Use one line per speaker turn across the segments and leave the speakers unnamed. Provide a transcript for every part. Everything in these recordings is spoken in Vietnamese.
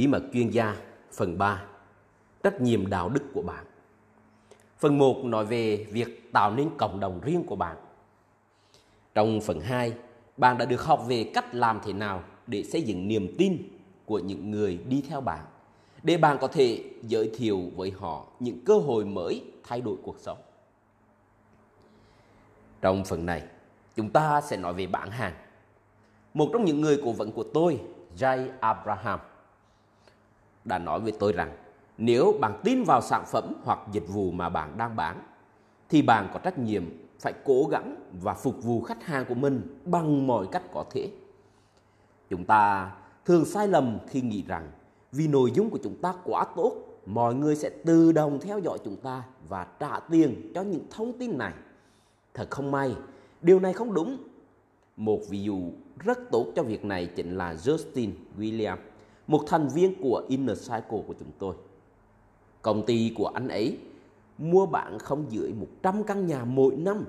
Bí mật chuyên gia phần 3 Trách nhiệm đạo đức của bạn Phần 1 nói về việc tạo nên cộng đồng riêng của bạn Trong phần 2 bạn đã được học về cách làm thế nào để xây dựng niềm tin của những người đi theo bạn để bạn có thể giới thiệu với họ những cơ hội mới thay đổi cuộc sống. Trong phần này, chúng ta sẽ nói về bạn hàng. Một trong những người cố vấn của tôi, Jay Abraham, đã nói với tôi rằng nếu bạn tin vào sản phẩm hoặc dịch vụ mà bạn đang bán thì bạn có trách nhiệm phải cố gắng và phục vụ khách hàng của mình bằng mọi cách có thể. Chúng ta thường sai lầm khi nghĩ rằng vì nội dung của chúng ta quá tốt, mọi người sẽ tự động theo dõi chúng ta và trả tiền cho những thông tin này. Thật không may, điều này không đúng. Một ví dụ rất tốt cho việc này chính là Justin William, một thành viên của Inner Cycle của chúng tôi. Công ty của anh ấy mua bán không dưới 100 căn nhà mỗi năm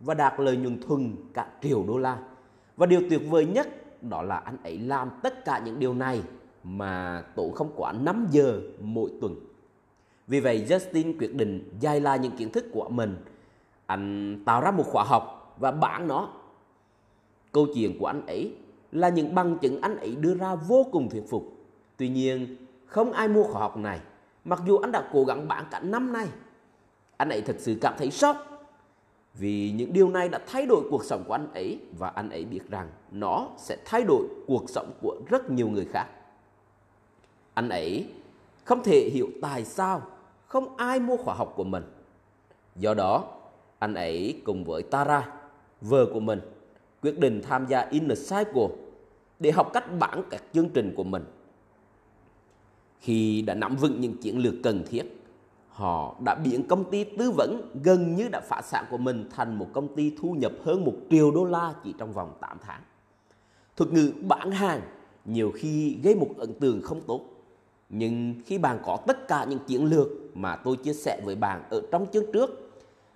và đạt lợi nhuận thuần cả triệu đô la. Và điều tuyệt vời nhất đó là anh ấy làm tất cả những điều này mà tốn không quá 5 giờ mỗi tuần. Vì vậy, Justin quyết định dạy lại những kiến thức của mình. Anh tạo ra một khóa học và bán nó. Câu chuyện của anh ấy là những bằng chứng anh ấy đưa ra vô cùng thuyết phục. Tuy nhiên, không ai mua khóa học này, mặc dù anh đã cố gắng bán cả năm nay. Anh ấy thật sự cảm thấy sốc vì những điều này đã thay đổi cuộc sống của anh ấy và anh ấy biết rằng nó sẽ thay đổi cuộc sống của rất nhiều người khác. Anh ấy không thể hiểu tại sao không ai mua khóa học của mình. Do đó, anh ấy cùng với Tara, vợ của mình, quyết định tham gia Inner Cycle để học cách bản các chương trình của mình. Khi đã nắm vững những chiến lược cần thiết, họ đã biến công ty tư vấn gần như đã phá sản của mình thành một công ty thu nhập hơn 1 triệu đô la chỉ trong vòng 8 tháng. Thuật ngữ bán hàng nhiều khi gây một ấn tượng không tốt. Nhưng khi bạn có tất cả những chiến lược mà tôi chia sẻ với bạn ở trong chương trước,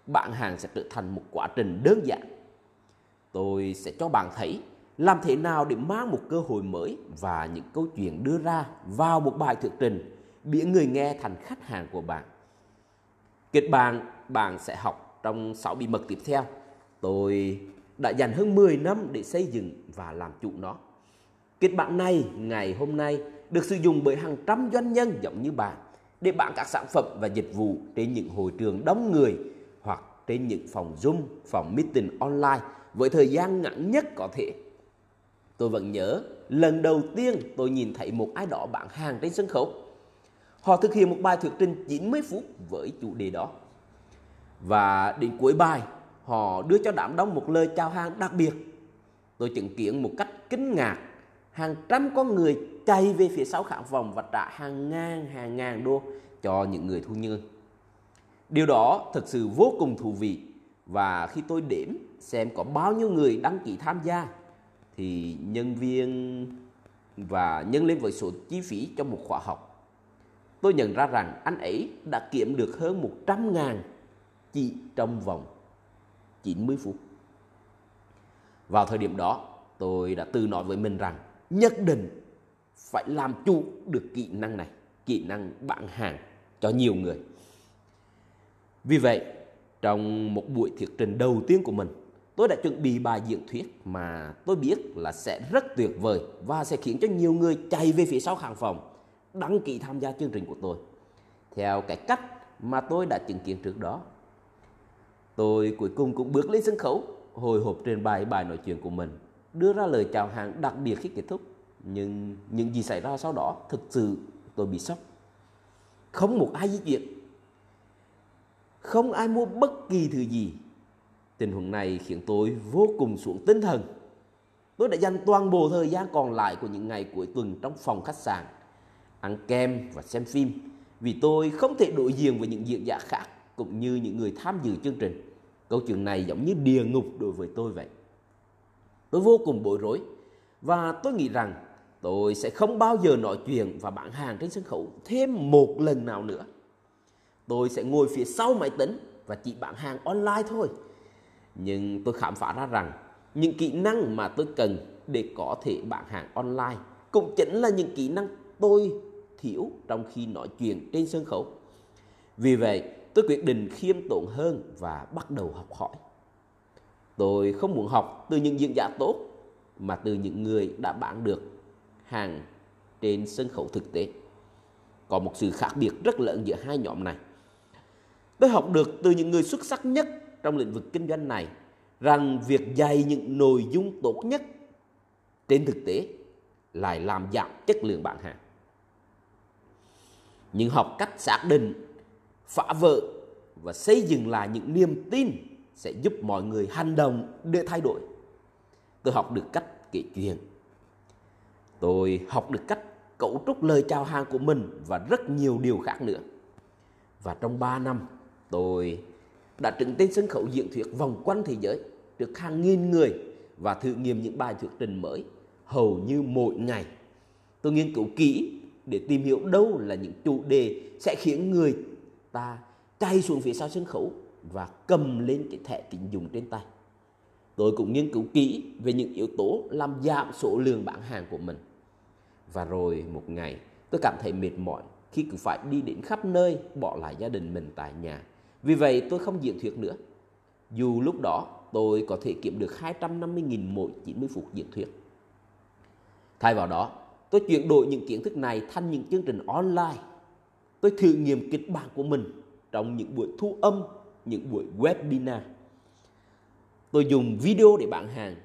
bán hàng sẽ trở thành một quá trình đơn giản. Tôi sẽ cho bạn thấy làm thế nào để mang một cơ hội mới và những câu chuyện đưa ra vào một bài thuyết trình biến người nghe thành khách hàng của bạn. Kết bạn bạn sẽ học trong 6 bí mật tiếp theo. Tôi đã dành hơn 10 năm để xây dựng và làm chủ nó. Kết bạn này ngày hôm nay được sử dụng bởi hàng trăm doanh nhân giống như bạn để bán các sản phẩm và dịch vụ trên những hội trường đông người hoặc trên những phòng Zoom, phòng meeting online với thời gian ngắn nhất có thể. Tôi vẫn nhớ lần đầu tiên tôi nhìn thấy một ai đó bán hàng trên sân khấu Họ thực hiện một bài thuyết trình 90 phút với chủ đề đó. Và đến cuối bài, họ đưa cho đám đông một lời chào hàng đặc biệt. Tôi chứng kiến một cách kinh ngạc, hàng trăm con người chạy về phía sau khán phòng và trả hàng ngàn hàng ngàn đô cho những người thu nhân. Điều đó thật sự vô cùng thú vị và khi tôi đếm xem có bao nhiêu người đăng ký tham gia thì nhân viên và nhân lên với số chi phí cho một khóa học tôi nhận ra rằng anh ấy đã kiếm được hơn 100 ngàn chỉ trong vòng 90 phút. Vào thời điểm đó, tôi đã tự nói với mình rằng nhất định phải làm chủ được kỹ năng này, kỹ năng bán hàng cho nhiều người. Vì vậy, trong một buổi thuyết trình đầu tiên của mình, tôi đã chuẩn bị bài diễn thuyết mà tôi biết là sẽ rất tuyệt vời và sẽ khiến cho nhiều người chạy về phía sau khán phòng đăng ký tham gia chương trình của tôi theo cái cách mà tôi đã chứng kiến trước đó. Tôi cuối cùng cũng bước lên sân khấu, hồi hộp trên bài bài nói chuyện của mình, đưa ra lời chào hàng đặc biệt khi kết thúc. Nhưng những gì xảy ra sau đó thực sự tôi bị sốc. Không một ai di chuyển. Không ai mua bất kỳ thứ gì. Tình huống này khiến tôi vô cùng xuống tinh thần. Tôi đã dành toàn bộ thời gian còn lại của những ngày cuối tuần trong phòng khách sạn, ăn kem và xem phim, vì tôi không thể đối diện với những diễn giả khác cũng như những người tham dự chương trình. Câu chuyện này giống như địa ngục đối với tôi vậy. Tôi vô cùng bối rối và tôi nghĩ rằng tôi sẽ không bao giờ nói chuyện và bán hàng trên sân khấu thêm một lần nào nữa. Tôi sẽ ngồi phía sau máy tính và chỉ bán hàng online thôi. Nhưng tôi khám phá ra rằng những kỹ năng mà tôi cần để có thể bán hàng online cũng chính là những kỹ năng tôi thiếu trong khi nói chuyện trên sân khấu. Vì vậy, tôi quyết định khiêm tốn hơn và bắt đầu học hỏi. Tôi không muốn học từ những diễn giả tốt mà từ những người đã bán được hàng trên sân khấu thực tế. Có một sự khác biệt rất lớn giữa hai nhóm này. Tôi học được từ những người xuất sắc nhất trong lĩnh vực kinh doanh này rằng việc dạy những nội dung tốt nhất trên thực tế lại làm giảm chất lượng bán hàng. Nhưng học cách xác định, phá vỡ và xây dựng lại những niềm tin sẽ giúp mọi người hành động để thay đổi. Tôi học được cách kể chuyện. Tôi học được cách cấu trúc lời chào hàng của mình và rất nhiều điều khác nữa. Và trong 3 năm, tôi đã đứng tên sân khấu diễn thuyết vòng quanh thế giới được hàng nghìn người và thử nghiệm những bài thuyết trình mới, hầu như mỗi ngày. Tôi nghiên cứu kỹ để tìm hiểu đâu là những chủ đề sẽ khiến người ta chạy xuống phía sau sân khấu và cầm lên cái thẻ tín dụng trên tay. Tôi cũng nghiên cứu kỹ về những yếu tố làm giảm số lượng bán hàng của mình. Và rồi một ngày, tôi cảm thấy mệt mỏi khi cứ phải đi đến khắp nơi bỏ lại gia đình mình tại nhà. Vì vậy tôi không diễn thuyết nữa. Dù lúc đó tôi có thể kiếm được 250.000 mỗi 90 phút diễn thuyết. Thay vào đó, tôi chuyển đổi những kiến thức này thành những chương trình online. Tôi thử nghiệm kịch bản của mình trong những buổi thu âm, những buổi webinar. Tôi dùng video để bán hàng,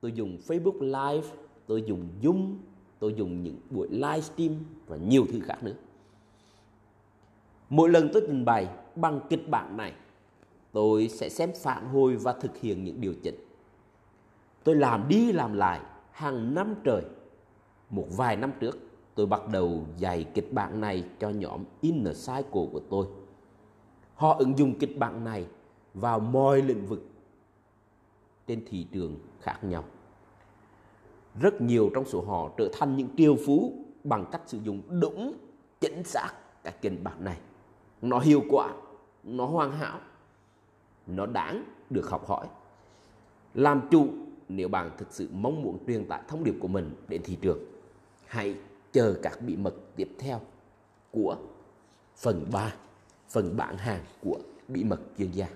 tôi dùng Facebook Live, tôi dùng Zoom, tôi dùng những buổi livestream và nhiều thứ khác nữa. Mỗi lần tôi trình bày bằng kịch bản này, tôi sẽ xem phản hồi và thực hiện những điều chỉnh. Tôi làm đi làm lại hàng năm trời. Một vài năm trước, tôi bắt đầu dạy kịch bản này cho nhóm Inner Cycle của tôi. Họ ứng dụng kịch bản này vào mọi lĩnh vực trên thị trường khác nhau. Rất nhiều trong số họ trở thành những triều phú bằng cách sử dụng đúng chính xác các kịch bản này. Nó hiệu quả, nó hoàn hảo nó đáng được học hỏi. Làm chủ nếu bạn thực sự mong muốn truyền tải thông điệp của mình đến thị trường. Hãy chờ các bí mật tiếp theo của phần 3, phần bản hàng của bí mật chuyên gia.